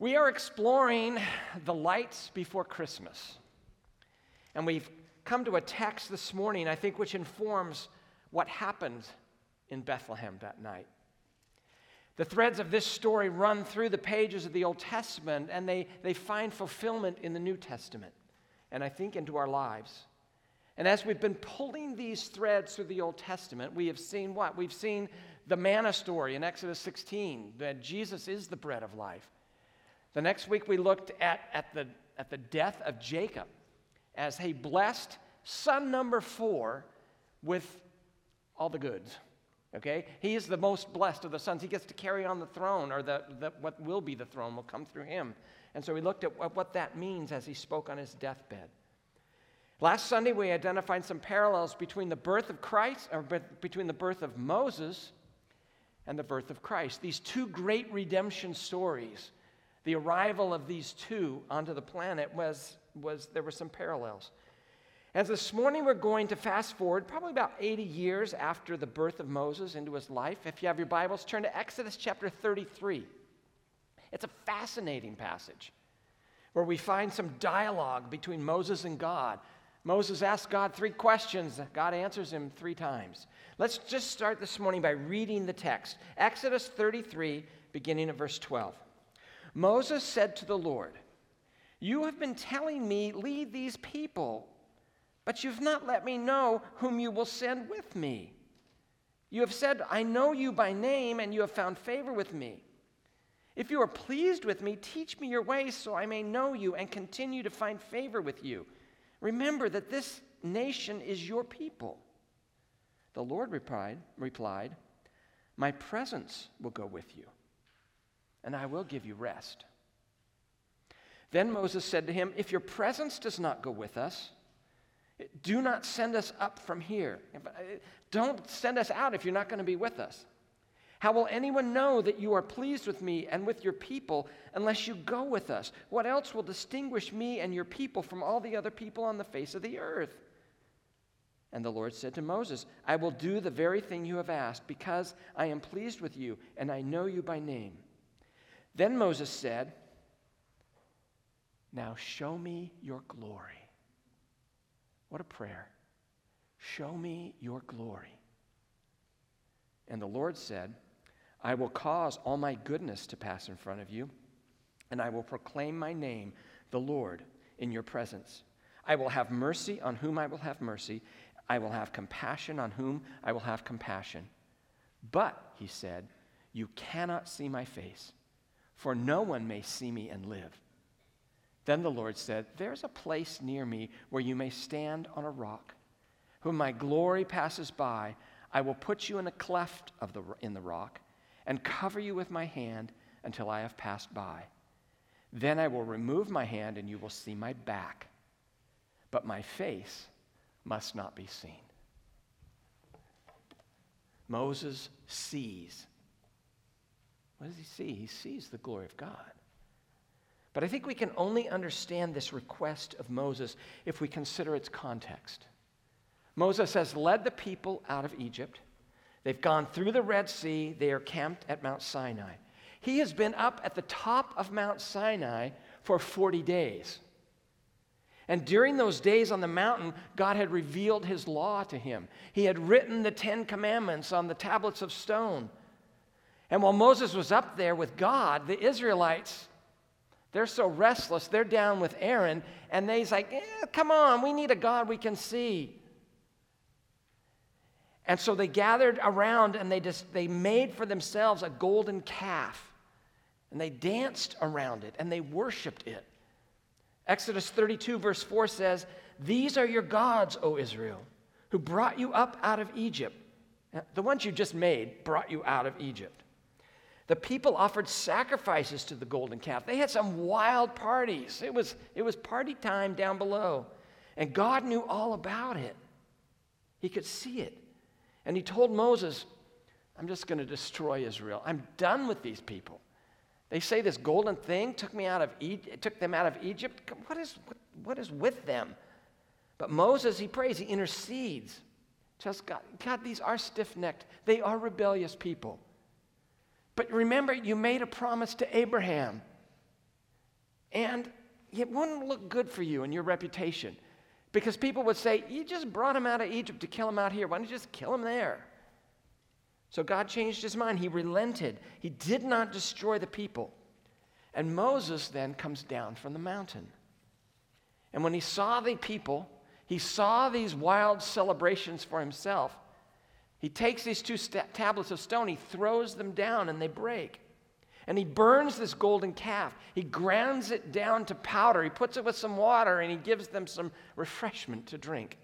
We are exploring the lights before Christmas. And we've come to a text this morning, I think, which informs what happened in Bethlehem that night. The threads of this story run through the pages of the Old Testament and they, they find fulfillment in the New Testament, and I think into our lives. And as we've been pulling these threads through the Old Testament, we have seen what? We've seen the manna story in Exodus 16, that Jesus is the bread of life. The next week, we looked at, at, the, at the death of Jacob as he blessed son number four with all the goods. Okay? He is the most blessed of the sons. He gets to carry on the throne, or the, the, what will be the throne will come through him. And so we looked at what, what that means as he spoke on his deathbed. Last Sunday, we identified some parallels between the birth of Christ, or between the birth of Moses and the birth of Christ. These two great redemption stories, the arrival of these two onto the planet was, was there were some parallels. As this morning we're going to fast forward probably about 80 years after the birth of Moses into his life. If you have your Bibles, turn to Exodus chapter 33. It's a fascinating passage where we find some dialogue between Moses and God. Moses asks God three questions. God answers him three times. Let's just start this morning by reading the text. Exodus 33, beginning at verse 12. Moses said to the Lord, You have been telling me, lead these people but you've not let me know whom you will send with me. You have said, I know you by name, and you have found favor with me. If you are pleased with me, teach me your ways so I may know you and continue to find favor with you. Remember that this nation is your people. The Lord replied, replied, My presence will go with you, and I will give you rest. Then Moses said to him, If your presence does not go with us, do not send us up from here. Uh, don't send us out if you're not going to be with us. How will anyone know that you are pleased with me and with your people unless you go with us? What else will distinguish me and your people from all the other people on the face of the earth? And the Lord said to Moses, I will do the very thing you have asked, because I am pleased with you and I know you by name. Then Moses said, Now show me your glory. What a prayer. Show me your glory. And the Lord said, I will cause all my goodness to pass in front of you, and I will proclaim my name, the Lord, in your presence. I will have mercy on whom I will have mercy. I will have compassion on whom I will have compassion. But, he said, you cannot see my face, for no one may see me and live. Then the Lord said, There's a place near me where you may stand on a rock. When my glory passes by, I will put you in a cleft of the, in the rock and cover you with my hand until I have passed by. Then I will remove my hand and you will see my back, but my face must not be seen. Moses sees. What does he see? He sees the glory of God. But I think we can only understand this request of Moses if we consider its context. Moses has led the people out of Egypt. They've gone through the Red Sea. They are camped at Mount Sinai. He has been up at the top of Mount Sinai for 40 days. And during those days on the mountain, God had revealed his law to him. He had written the Ten Commandments on the tablets of stone. And while Moses was up there with God, the Israelites they're so restless. They're down with Aaron, and they's like, eh, come on, we need a God we can see. And so they gathered around and they just they made for themselves a golden calf. And they danced around it and they worshiped it. Exodus 32, verse 4 says, These are your gods, O Israel, who brought you up out of Egypt. The ones you just made brought you out of Egypt. The people offered sacrifices to the golden calf. They had some wild parties. It was, it was party time down below. And God knew all about it. He could see it. And he told Moses, I'm just going to destroy Israel. I'm done with these people. They say this golden thing took me out of Egypt, took them out of Egypt. What is, what, what is with them? But Moses, he prays, he intercedes. Tells God, God, these are stiff-necked. They are rebellious people. But remember, you made a promise to Abraham. And it wouldn't look good for you and your reputation because people would say, You just brought him out of Egypt to kill him out here. Why don't you just kill him there? So God changed his mind. He relented. He did not destroy the people. And Moses then comes down from the mountain. And when he saw the people, he saw these wild celebrations for himself. He takes these two st- tablets of stone, he throws them down, and they break. And he burns this golden calf. He grinds it down to powder. He puts it with some water, and he gives them some refreshment to drink.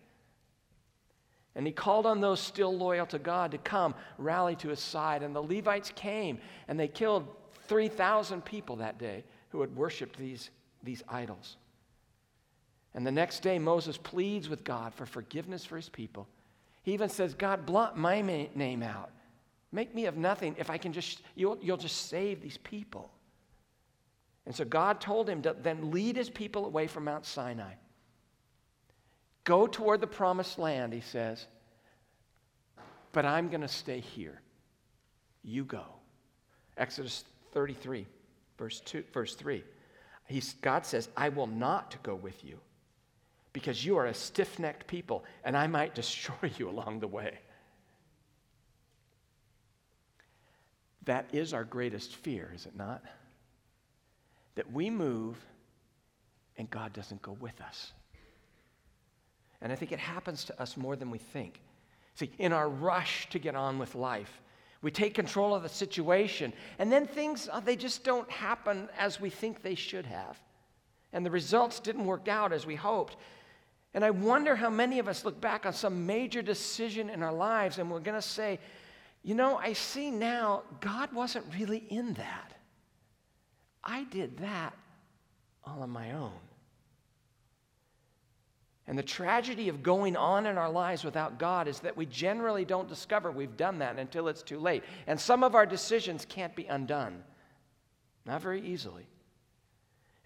And he called on those still loyal to God to come rally to his side. And the Levites came, and they killed 3,000 people that day who had worshiped these, these idols. And the next day, Moses pleads with God for forgiveness for his people. He even says, God, blot my name out. Make me of nothing if I can just, you'll, you'll just save these people. And so God told him to then lead his people away from Mount Sinai. Go toward the promised land, he says, but I'm going to stay here. You go. Exodus 33, verse, two, verse 3. He's, God says, I will not go with you because you are a stiff necked people, and I might destroy you along the way. That is our greatest fear, is it not? That we move and God doesn't go with us. And I think it happens to us more than we think. See, in our rush to get on with life, we take control of the situation, and then things, uh, they just don't happen as we think they should have. And the results didn't work out as we hoped. And I wonder how many of us look back on some major decision in our lives and we're going to say, you know, I see now God wasn't really in that. I did that all on my own. And the tragedy of going on in our lives without God is that we generally don't discover we've done that until it's too late. And some of our decisions can't be undone, not very easily.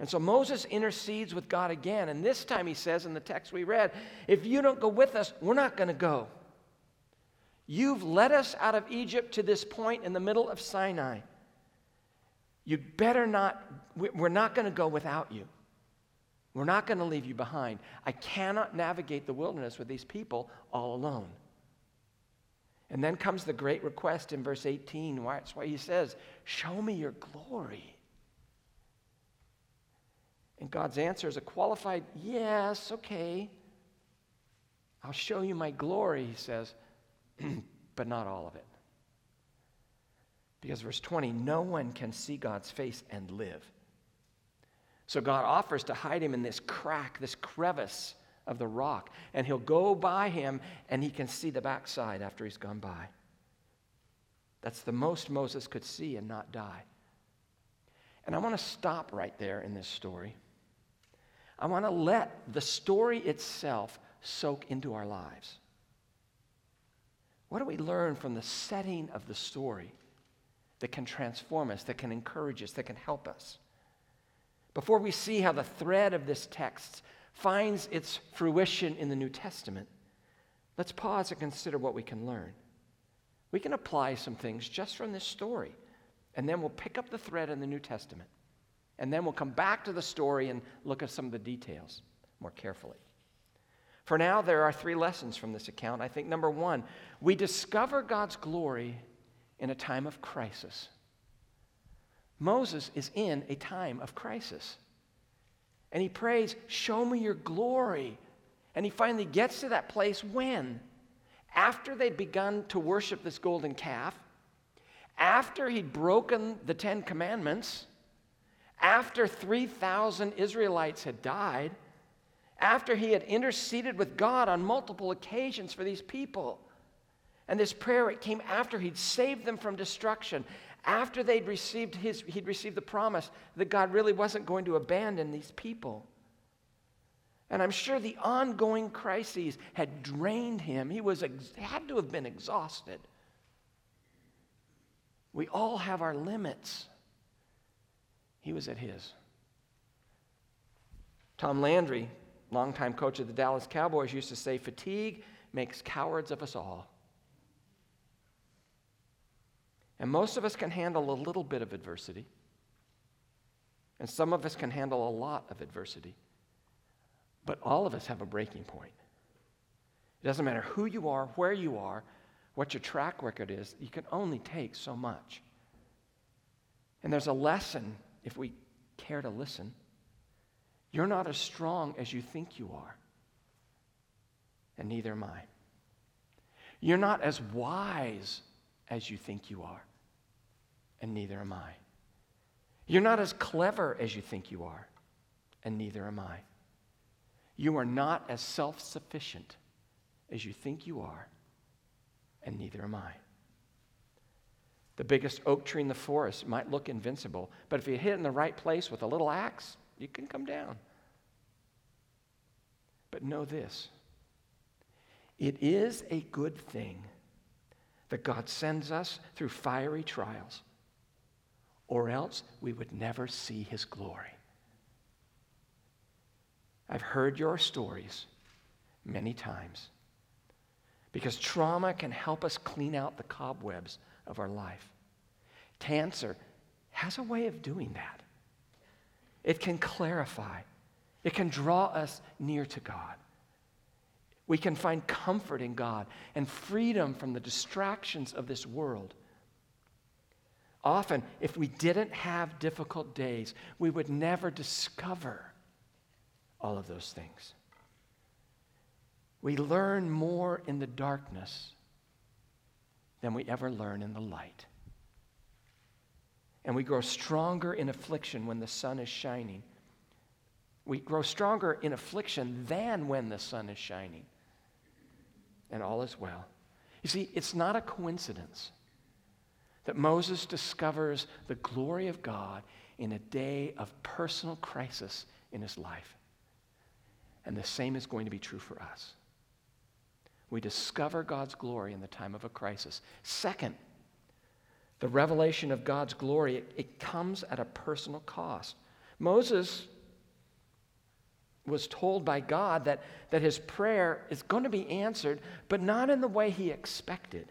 And so Moses intercedes with God again. And this time he says in the text we read, If you don't go with us, we're not going to go. You've led us out of Egypt to this point in the middle of Sinai. You'd better not, we're not going to go without you. We're not going to leave you behind. I cannot navigate the wilderness with these people all alone. And then comes the great request in verse 18. Why? That's why he says, Show me your glory. And God's answer is a qualified yes, okay. I'll show you my glory, he says, but not all of it. Because verse 20, no one can see God's face and live. So God offers to hide him in this crack, this crevice of the rock, and he'll go by him and he can see the backside after he's gone by. That's the most Moses could see and not die. And I want to stop right there in this story. I want to let the story itself soak into our lives. What do we learn from the setting of the story that can transform us, that can encourage us, that can help us? Before we see how the thread of this text finds its fruition in the New Testament, let's pause and consider what we can learn. We can apply some things just from this story, and then we'll pick up the thread in the New Testament. And then we'll come back to the story and look at some of the details more carefully. For now, there are three lessons from this account. I think number one, we discover God's glory in a time of crisis. Moses is in a time of crisis. And he prays, Show me your glory. And he finally gets to that place when? After they'd begun to worship this golden calf, after he'd broken the Ten Commandments, after 3,000 Israelites had died, after he had interceded with God on multiple occasions for these people. And this prayer, it came after he'd saved them from destruction, after they'd received his, he'd received the promise that God really wasn't going to abandon these people. And I'm sure the ongoing crises had drained him. He was had to have been exhausted. We all have our limits. He was at his. Tom Landry, longtime coach of the Dallas Cowboys, used to say, Fatigue makes cowards of us all. And most of us can handle a little bit of adversity. And some of us can handle a lot of adversity. But all of us have a breaking point. It doesn't matter who you are, where you are, what your track record is, you can only take so much. And there's a lesson, if we care to listen. You're not as strong as you think you are, and neither am I. You're not as wise as you think you are, and neither am I. You're not as clever as you think you are, and neither am I. You are not as self sufficient as you think you are, and neither am I. The biggest oak tree in the forest might look invincible, but if you hit it in the right place with a little axe, you can come down. But know this it is a good thing that God sends us through fiery trials, or else we would never see his glory. I've heard your stories many times because trauma can help us clean out the cobwebs of our life. Cancer has a way of doing that. It can clarify, it can draw us near to God. We can find comfort in God and freedom from the distractions of this world. Often, if we didn't have difficult days, we would never discover all of those things. We learn more in the darkness than we ever learn in the light. And we grow stronger in affliction when the sun is shining. We grow stronger in affliction than when the sun is shining. And all is well. You see, it's not a coincidence that Moses discovers the glory of God in a day of personal crisis in his life. And the same is going to be true for us. We discover God's glory in the time of a crisis. Second, the revelation of God's glory, it, it comes at a personal cost. Moses was told by God that, that his prayer is going to be answered, but not in the way he expected.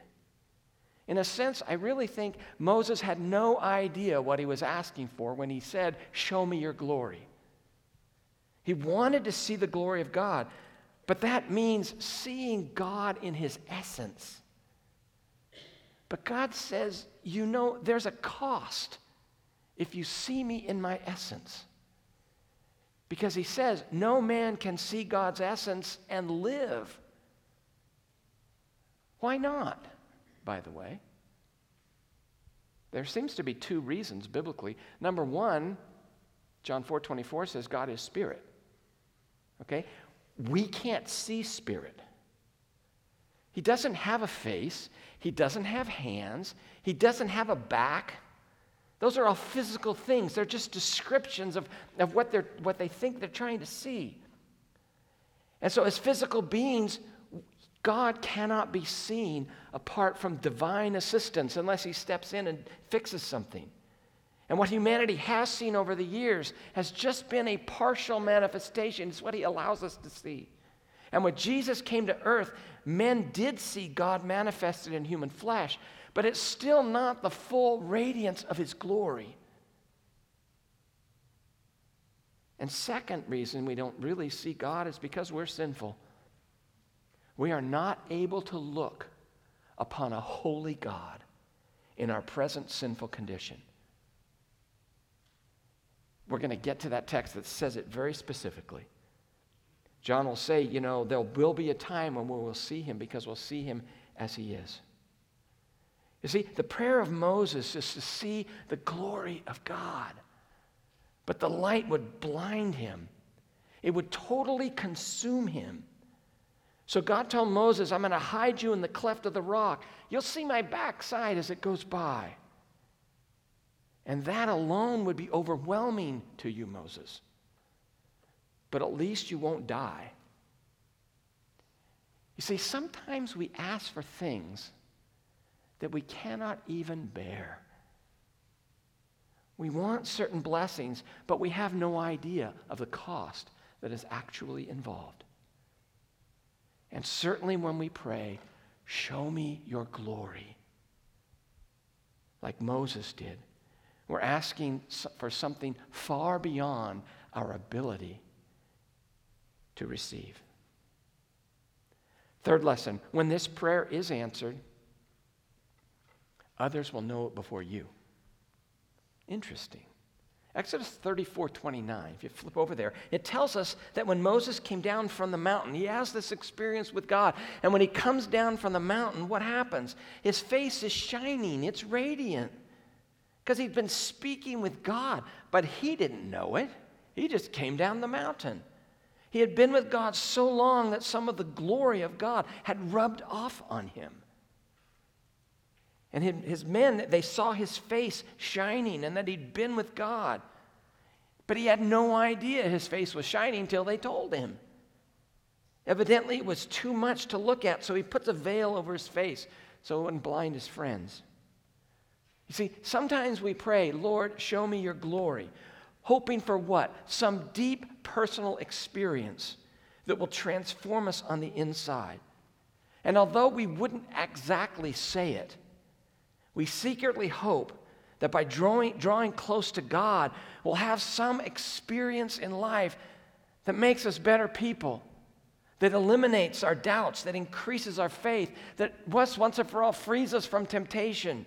In a sense, I really think Moses had no idea what he was asking for when he said, Show me your glory. He wanted to see the glory of God, but that means seeing God in his essence. But God says, you know, there's a cost if you see me in my essence. Because he says, no man can see God's essence and live. Why not, by the way? There seems to be two reasons biblically. Number one, John 4 24 says God is spirit. Okay? We can't see spirit. He doesn't have a face. He doesn't have hands. He doesn't have a back. Those are all physical things. They're just descriptions of, of what, they're, what they think they're trying to see. And so, as physical beings, God cannot be seen apart from divine assistance unless He steps in and fixes something. And what humanity has seen over the years has just been a partial manifestation. It's what He allows us to see. And when Jesus came to earth, men did see God manifested in human flesh, but it's still not the full radiance of his glory. And second reason we don't really see God is because we're sinful. We are not able to look upon a holy God in our present sinful condition. We're going to get to that text that says it very specifically. John will say, you know, there will be a time when we will see him because we'll see him as he is. You see, the prayer of Moses is to see the glory of God. But the light would blind him, it would totally consume him. So God told Moses, I'm going to hide you in the cleft of the rock. You'll see my backside as it goes by. And that alone would be overwhelming to you, Moses but at least you won't die. You see, sometimes we ask for things that we cannot even bear. We want certain blessings, but we have no idea of the cost that is actually involved. And certainly when we pray, show me your glory, like Moses did, We're asking for something far beyond our ability to receive. Third lesson when this prayer is answered, others will know it before you. Interesting. Exodus 34 29, if you flip over there, it tells us that when Moses came down from the mountain, he has this experience with God. And when he comes down from the mountain, what happens? His face is shining, it's radiant. Because he'd been speaking with God, but he didn't know it. He just came down the mountain. He had been with God so long that some of the glory of God had rubbed off on him. And his men, they saw his face shining and that he'd been with God. But he had no idea his face was shining until they told him. Evidently, it was too much to look at, so he puts a veil over his face so it wouldn't blind his friends. You see, sometimes we pray, Lord, show me your glory, hoping for what? Some deep personal experience that will transform us on the inside. And although we wouldn't exactly say it, we secretly hope that by drawing, drawing close to God, we'll have some experience in life that makes us better people, that eliminates our doubts, that increases our faith, that once, once and for all frees us from temptation.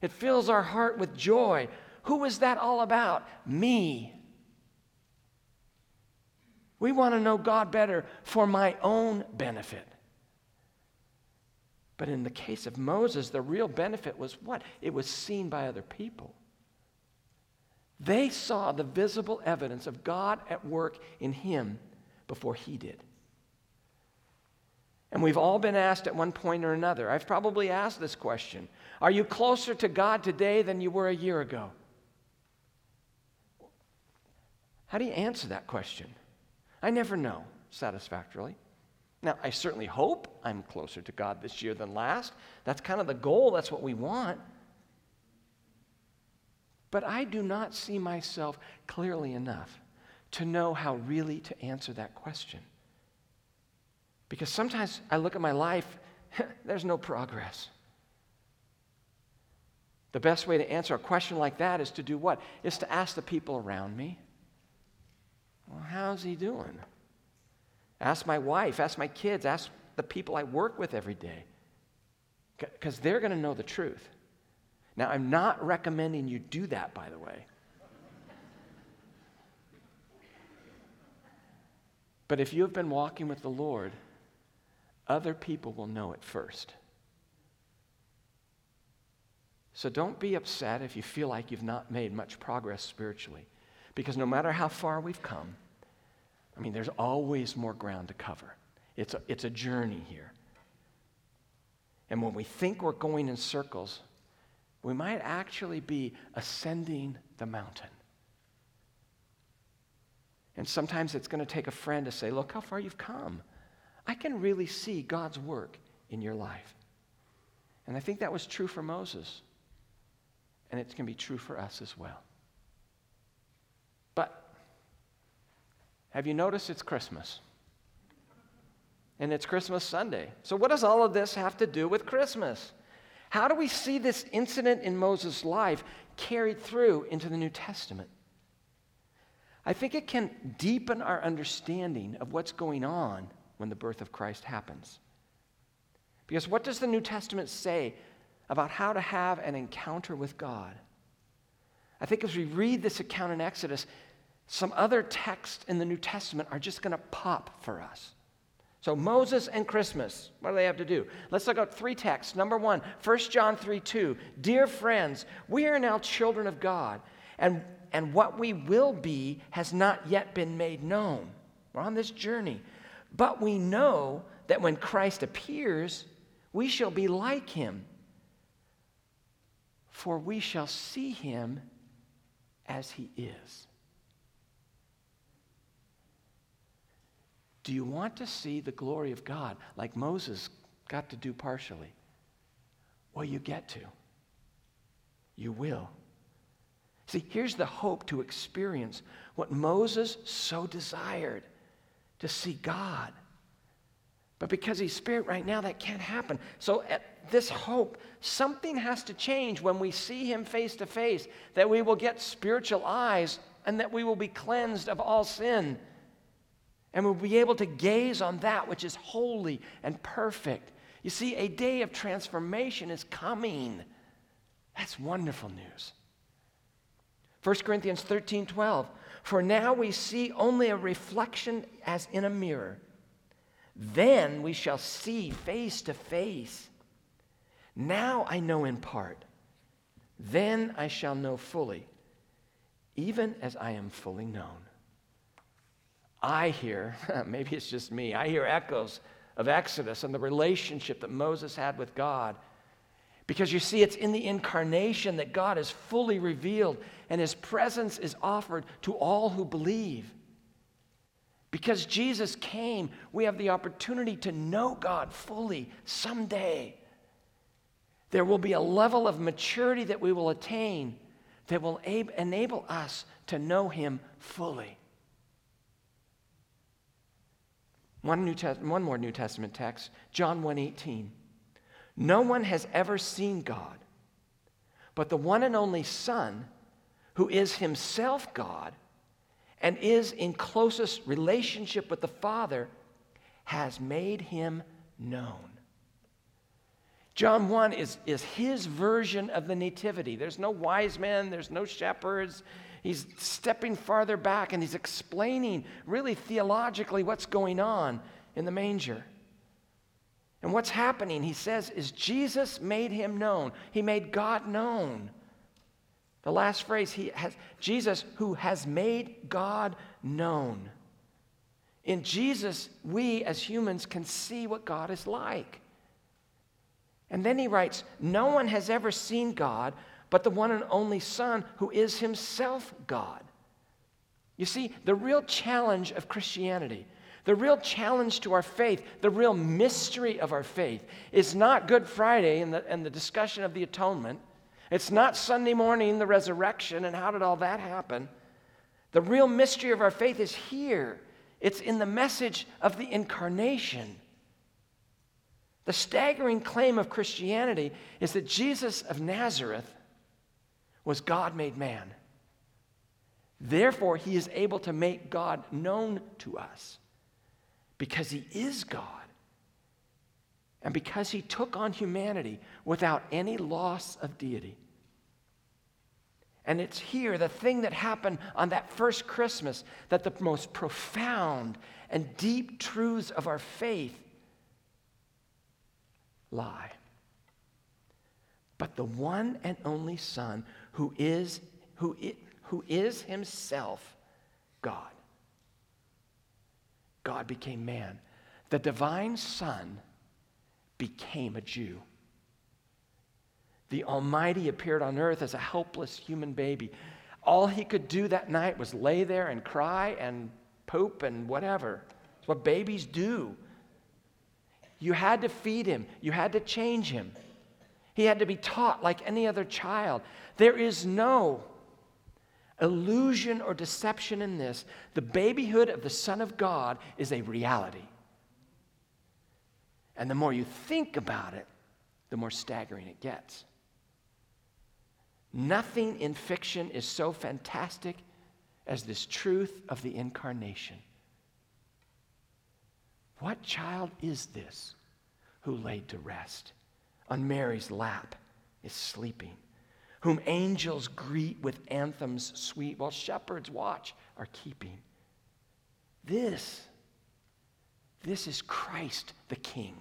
It fills our heart with joy. Who is that all about? Me. We want to know God better for my own benefit. But in the case of Moses, the real benefit was what? It was seen by other people. They saw the visible evidence of God at work in him before he did. And we've all been asked at one point or another. I've probably asked this question Are you closer to God today than you were a year ago? How do you answer that question? I never know satisfactorily. Now, I certainly hope I'm closer to God this year than last. That's kind of the goal, that's what we want. But I do not see myself clearly enough to know how really to answer that question. Because sometimes I look at my life, there's no progress. The best way to answer a question like that is to do what? Is to ask the people around me, well, how's he doing? Ask my wife, ask my kids, ask the people I work with every day. Because they're going to know the truth. Now, I'm not recommending you do that, by the way. But if you have been walking with the Lord, other people will know it first. So don't be upset if you feel like you've not made much progress spiritually. Because no matter how far we've come, I mean, there's always more ground to cover. It's a, it's a journey here. And when we think we're going in circles, we might actually be ascending the mountain. And sometimes it's going to take a friend to say, Look how far you've come. I can really see God's work in your life. And I think that was true for Moses. And it's going to be true for us as well. Have you noticed it's Christmas? And it's Christmas Sunday. So, what does all of this have to do with Christmas? How do we see this incident in Moses' life carried through into the New Testament? I think it can deepen our understanding of what's going on when the birth of Christ happens. Because what does the New Testament say about how to have an encounter with God? I think as we read this account in Exodus, some other texts in the New Testament are just going to pop for us. So, Moses and Christmas, what do they have to do? Let's look at three texts. Number one, 1 John 3 2. Dear friends, we are now children of God, and, and what we will be has not yet been made known. We're on this journey. But we know that when Christ appears, we shall be like him, for we shall see him as he is. Do you want to see the glory of God like Moses got to do partially? Well, you get to. You will. See, here's the hope to experience what Moses so desired to see God. But because He's Spirit right now, that can't happen. So, at this hope, something has to change when we see Him face to face, that we will get spiritual eyes and that we will be cleansed of all sin. And we'll be able to gaze on that which is holy and perfect. You see, a day of transformation is coming. That's wonderful news. 1 Corinthians 13 12. For now we see only a reflection as in a mirror. Then we shall see face to face. Now I know in part. Then I shall know fully, even as I am fully known. I hear, maybe it's just me, I hear echoes of Exodus and the relationship that Moses had with God. Because you see, it's in the incarnation that God is fully revealed and his presence is offered to all who believe. Because Jesus came, we have the opportunity to know God fully someday. There will be a level of maturity that we will attain that will enable us to know him fully. One, New Test- one more New Testament text, John 1:18. No one has ever seen God, but the one and only Son, who is himself God and is in closest relationship with the Father, has made him known. John 1 is, is his version of the Nativity. There's no wise men, there's no shepherds, he's stepping farther back and he's explaining really theologically what's going on in the manger. And what's happening, he says, is Jesus made him known. He made God known. The last phrase, he has Jesus who has made God known. In Jesus, we as humans can see what God is like. And then he writes, No one has ever seen God, but the one and only Son who is himself God. You see, the real challenge of Christianity, the real challenge to our faith, the real mystery of our faith is not Good Friday and the, and the discussion of the atonement. It's not Sunday morning, the resurrection, and how did all that happen. The real mystery of our faith is here. It's in the message of the incarnation. The staggering claim of Christianity is that Jesus of Nazareth was God made man. Therefore, he is able to make God known to us because he is God. And because he took on humanity without any loss of deity. And it's here, the thing that happened on that first Christmas, that the most profound and deep truths of our faith lie. The one and only Son who is, who is, who is himself God. God became man. The divine Son became a Jew. The Almighty appeared on earth as a helpless human baby. All he could do that night was lay there and cry and poop and whatever. It's what babies do. You had to feed him, you had to change him. He had to be taught like any other child. There is no illusion or deception in this. The babyhood of the Son of God is a reality. And the more you think about it, the more staggering it gets. Nothing in fiction is so fantastic as this truth of the incarnation. What child is this who laid to rest on Mary's lap is sleeping, whom angels greet with anthems sweet, while shepherds watch are keeping? This, this is Christ the King,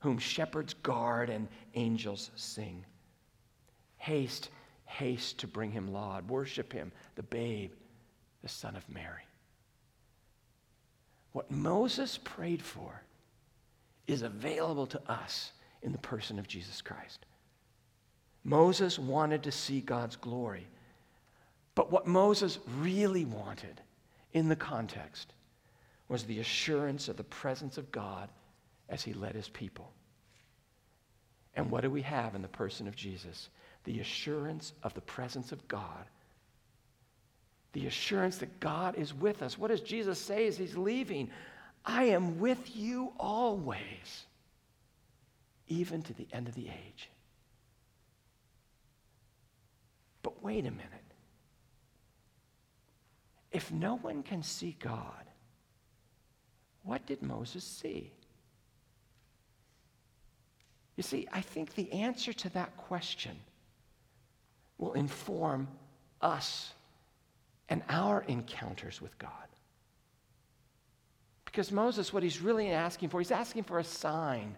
whom shepherds guard and angels sing. Haste, haste to bring him laud. Worship him, the babe, the Son of Mary. What Moses prayed for is available to us in the person of Jesus Christ. Moses wanted to see God's glory. But what Moses really wanted in the context was the assurance of the presence of God as he led his people. And what do we have in the person of Jesus? The assurance of the presence of God the assurance that God is with us. What does Jesus say as he's leaving? I am with you always, even to the end of the age. But wait a minute. If no one can see God, what did Moses see? You see, I think the answer to that question will inform us and our encounters with God. Because Moses, what he's really asking for, he's asking for a sign.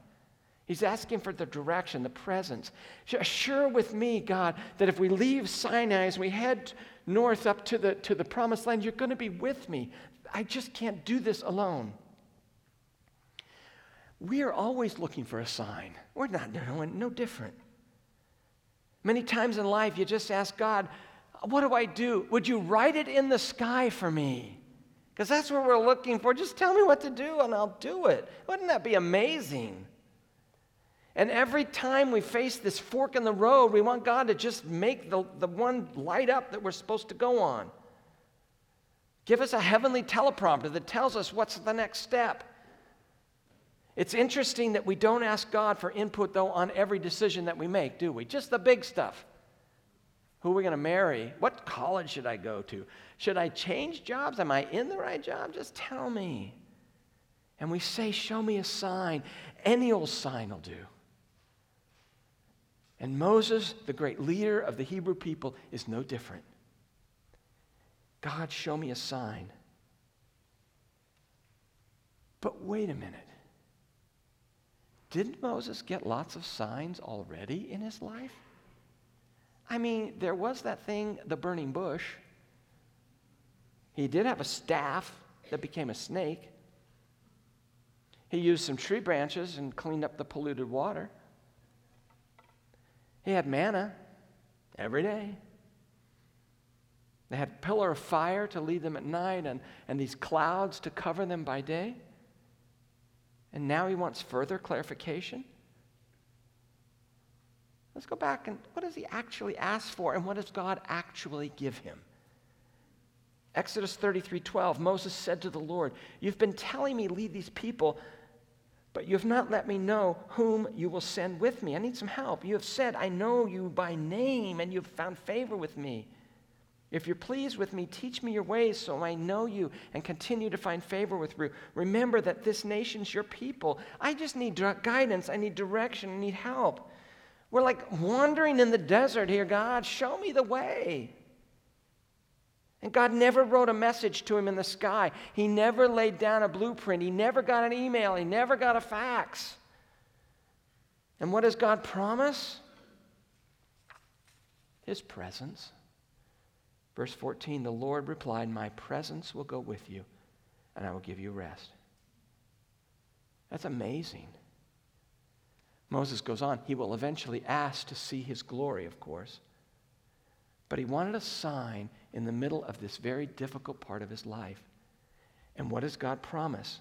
He's asking for the direction, the presence. Assure with me, God, that if we leave Sinai as we head north up to the, to the promised land, you're going to be with me. I just can't do this alone. We are always looking for a sign. We're not no, no different. Many times in life, you just ask God, What do I do? Would you write it in the sky for me? Because that's what we're looking for. Just tell me what to do and I'll do it. Wouldn't that be amazing? And every time we face this fork in the road, we want God to just make the, the one light up that we're supposed to go on. Give us a heavenly teleprompter that tells us what's the next step. It's interesting that we don't ask God for input, though, on every decision that we make, do we? Just the big stuff. Who are we going to marry? What college should I go to? Should I change jobs? Am I in the right job? Just tell me. And we say, Show me a sign. Any old sign will do. And Moses, the great leader of the Hebrew people, is no different. God, show me a sign. But wait a minute. Didn't Moses get lots of signs already in his life? I mean, there was that thing, the burning bush. He did have a staff that became a snake. He used some tree branches and cleaned up the polluted water. He had manna every day. They had pillar of fire to lead them at night and, and these clouds to cover them by day. And now he wants further clarification. Let's go back and what does he actually ask for and what does God actually give him? Exodus 33 12, Moses said to the Lord, You've been telling me lead these people, but you have not let me know whom you will send with me. I need some help. You have said, I know you by name, and you have found favor with me. If you're pleased with me, teach me your ways so I know you and continue to find favor with you. Remember that this nation's your people. I just need guidance. I need direction. I need help. We're like wandering in the desert here, God. Show me the way. And God never wrote a message to him in the sky. He never laid down a blueprint. He never got an email. He never got a fax. And what does God promise? His presence. Verse 14 The Lord replied, My presence will go with you, and I will give you rest. That's amazing. Moses goes on. He will eventually ask to see his glory, of course. But he wanted a sign in the middle of this very difficult part of his life. And what does God promise?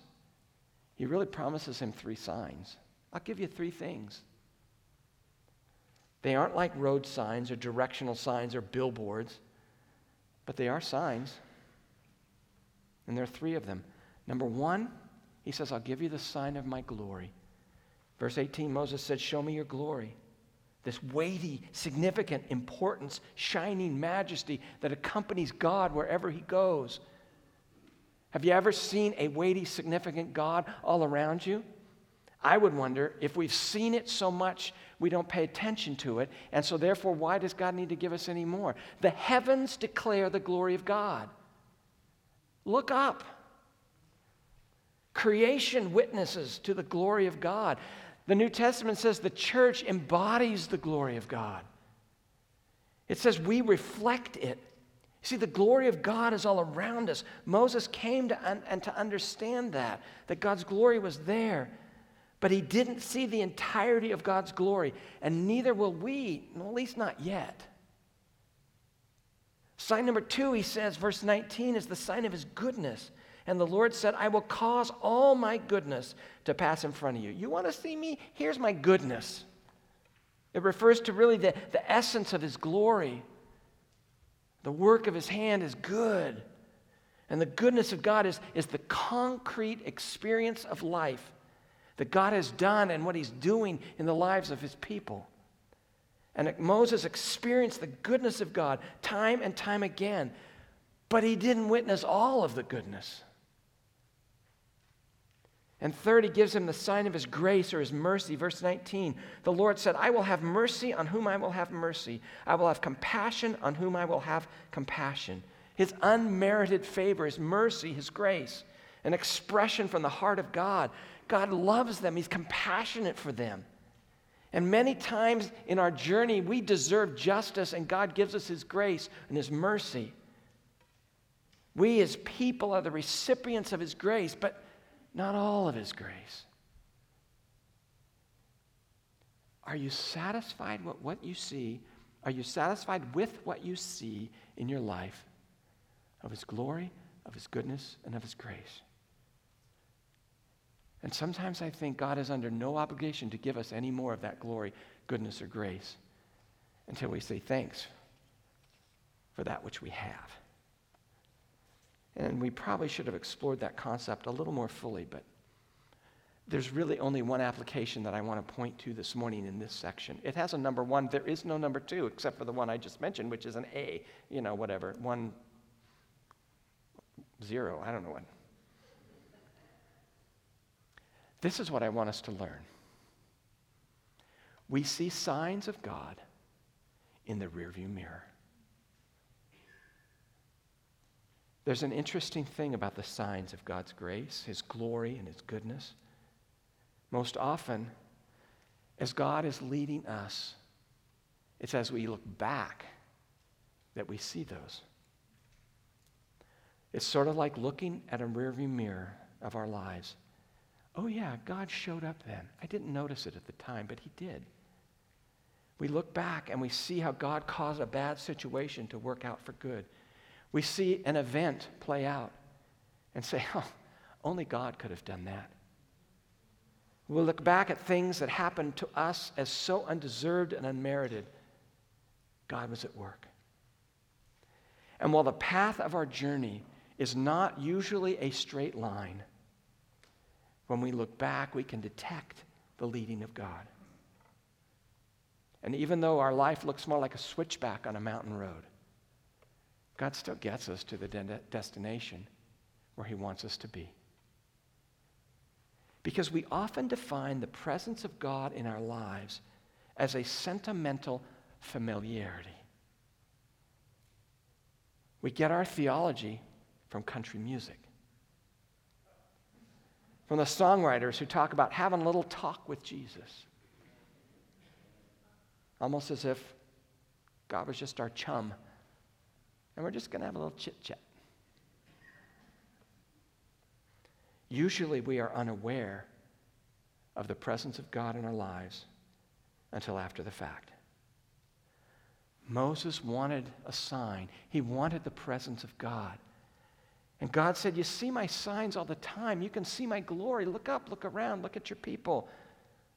He really promises him three signs. I'll give you three things. They aren't like road signs or directional signs or billboards. But they are signs. And there are three of them. Number one, he says, I'll give you the sign of my glory. Verse 18, Moses said, Show me your glory. This weighty, significant importance, shining majesty that accompanies God wherever he goes. Have you ever seen a weighty, significant God all around you? I would wonder if we've seen it so much we don't pay attention to it. And so, therefore, why does God need to give us any more? The heavens declare the glory of God. Look up. Creation witnesses to the glory of God. The New Testament says the church embodies the glory of God. It says we reflect it. See, the glory of God is all around us. Moses came to un- and to understand that, that God's glory was there but he didn't see the entirety of God's glory, and neither will we, at least not yet. Sign number two, he says, verse 19, is the sign of his goodness. And the Lord said, I will cause all my goodness to pass in front of you. You want to see me? Here's my goodness. It refers to really the, the essence of his glory. The work of his hand is good. And the goodness of God is, is the concrete experience of life that God has done and what He's doing in the lives of His people. And Moses experienced the goodness of God time and time again, but he didn't witness all of the goodness. And third, he gives him the sign of his grace or his mercy. Verse 19 The Lord said, I will have mercy on whom I will have mercy. I will have compassion on whom I will have compassion. His unmerited favor, his mercy, his grace, an expression from the heart of God. God loves them, he's compassionate for them. And many times in our journey, we deserve justice, and God gives us His grace and His mercy. We as people are the recipients of His grace, but not all of His grace. Are you satisfied with what you see? Are you satisfied with what you see in your life of His glory, of His goodness, and of His grace? And sometimes I think God is under no obligation to give us any more of that glory, goodness, or grace until we say thanks for that which we have. And we probably should have explored that concept a little more fully, but there's really only one application that I want to point to this morning in this section. It has a number one. There is no number two, except for the one I just mentioned, which is an A, you know, whatever, one, zero, I don't know what. This is what I want us to learn. We see signs of God in the rearview mirror. There's an interesting thing about the signs of God's grace, His glory, and His goodness. Most often, as God is leading us, it's as we look back that we see those. It's sort of like looking at a rearview mirror of our lives oh, yeah, God showed up then. I didn't notice it at the time, but He did. We look back and we see how God caused a bad situation to work out for good. We see an event play out and say, oh, only God could have done that. We'll look back at things that happened to us as so undeserved and unmerited. God was at work. And while the path of our journey is not usually a straight line, when we look back, we can detect the leading of God. And even though our life looks more like a switchback on a mountain road, God still gets us to the de- destination where He wants us to be. Because we often define the presence of God in our lives as a sentimental familiarity. We get our theology from country music from the songwriters who talk about having a little talk with Jesus. Almost as if God was just our chum, and we're just going to have a little chit chat. Usually, we are unaware of the presence of God in our lives until after the fact. Moses wanted a sign, he wanted the presence of God. And God said, You see my signs all the time. You can see my glory. Look up, look around, look at your people.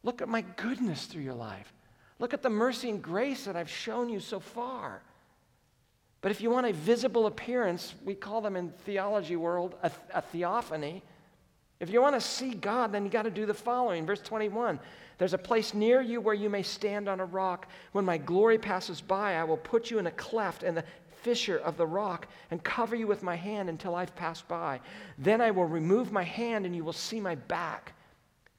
Look at my goodness through your life. Look at the mercy and grace that I've shown you so far. But if you want a visible appearance, we call them in theology world a, a theophany. If you want to see God, then you got to do the following. Verse 21 There's a place near you where you may stand on a rock. When my glory passes by, I will put you in a cleft, and the fissure of the rock and cover you with my hand until I've passed by. Then I will remove my hand and you will see my back,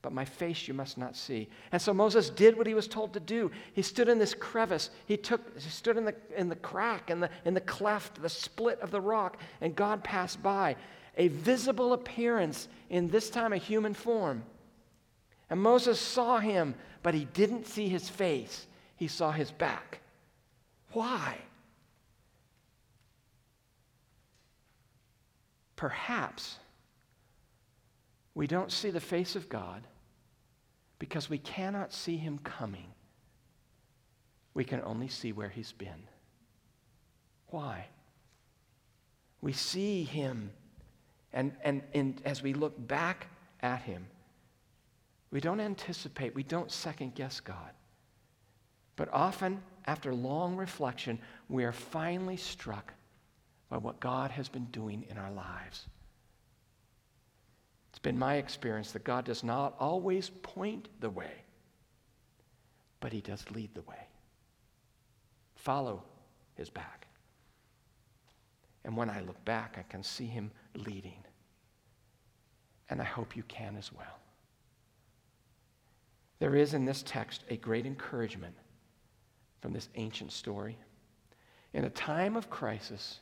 but my face you must not see. And so Moses did what he was told to do. He stood in this crevice. He took he stood in the in the crack in the in the cleft, the split of the rock, and God passed by. A visible appearance in this time a human form. And Moses saw him, but he didn't see his face. He saw his back. Why? Perhaps we don't see the face of God because we cannot see him coming. We can only see where he's been. Why? We see him, and, and, and as we look back at him, we don't anticipate, we don't second guess God. But often, after long reflection, we are finally struck by what God has been doing in our lives. It's been my experience that God does not always point the way, but He does lead the way. Follow His back. And when I look back, I can see Him leading. And I hope you can as well. There is in this text a great encouragement from this ancient story. In a time of crisis,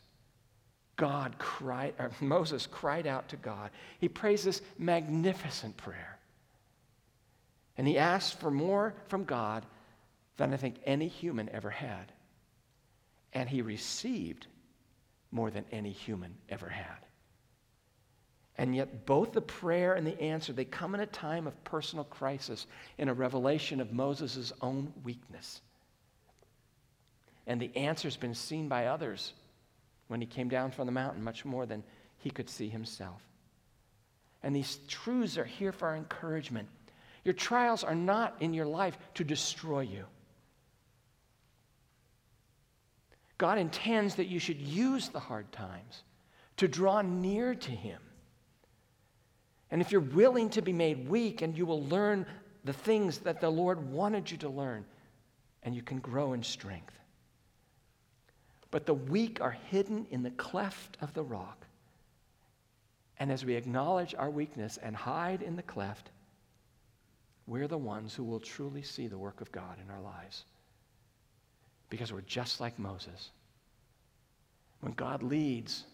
God cried, or Moses cried out to God. He prays this magnificent prayer. And he asked for more from God than I think any human ever had. And he received more than any human ever had. And yet, both the prayer and the answer, they come in a time of personal crisis, in a revelation of Moses' own weakness. And the answer's been seen by others when he came down from the mountain, much more than he could see himself. And these truths are here for our encouragement. Your trials are not in your life to destroy you. God intends that you should use the hard times to draw near to Him. And if you're willing to be made weak, and you will learn the things that the Lord wanted you to learn, and you can grow in strength. But the weak are hidden in the cleft of the rock. And as we acknowledge our weakness and hide in the cleft, we're the ones who will truly see the work of God in our lives. Because we're just like Moses. When God leads,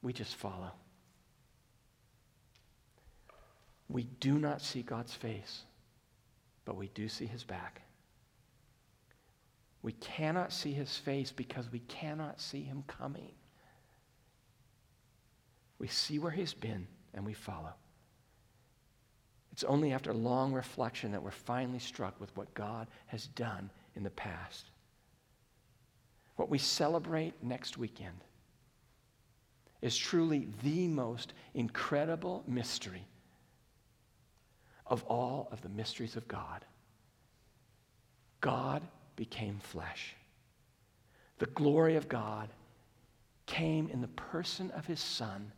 we just follow. We do not see God's face, but we do see his back. We cannot see his face because we cannot see him coming. We see where he's been and we follow. It's only after long reflection that we're finally struck with what God has done in the past. What we celebrate next weekend is truly the most incredible mystery of all of the mysteries of God. God became flesh. The glory of God came in the person of his Son,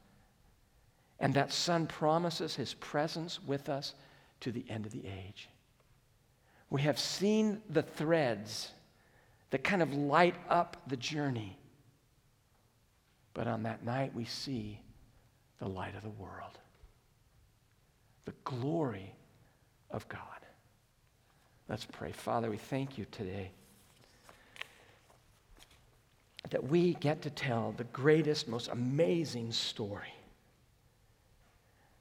and that Son promises his presence with us to the end of the age. We have seen the threads that kind of light up the journey. But on that night, we see the light of the world, the glory of God. Let's pray. Father, we thank you today that we get to tell the greatest, most amazing story,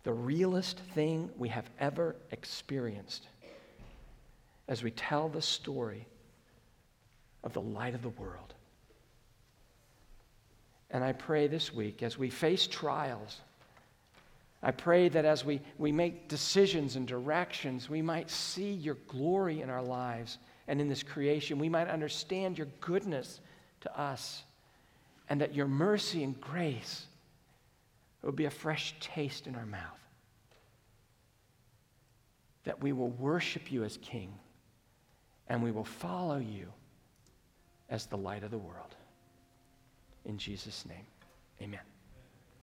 the realest thing we have ever experienced as we tell the story of the light of the world. And I pray this week as we face trials, I pray that as we, we make decisions and directions, we might see your glory in our lives and in this creation. We might understand your goodness to us, and that your mercy and grace will be a fresh taste in our mouth. That we will worship you as King, and we will follow you as the light of the world. In Jesus' name, amen.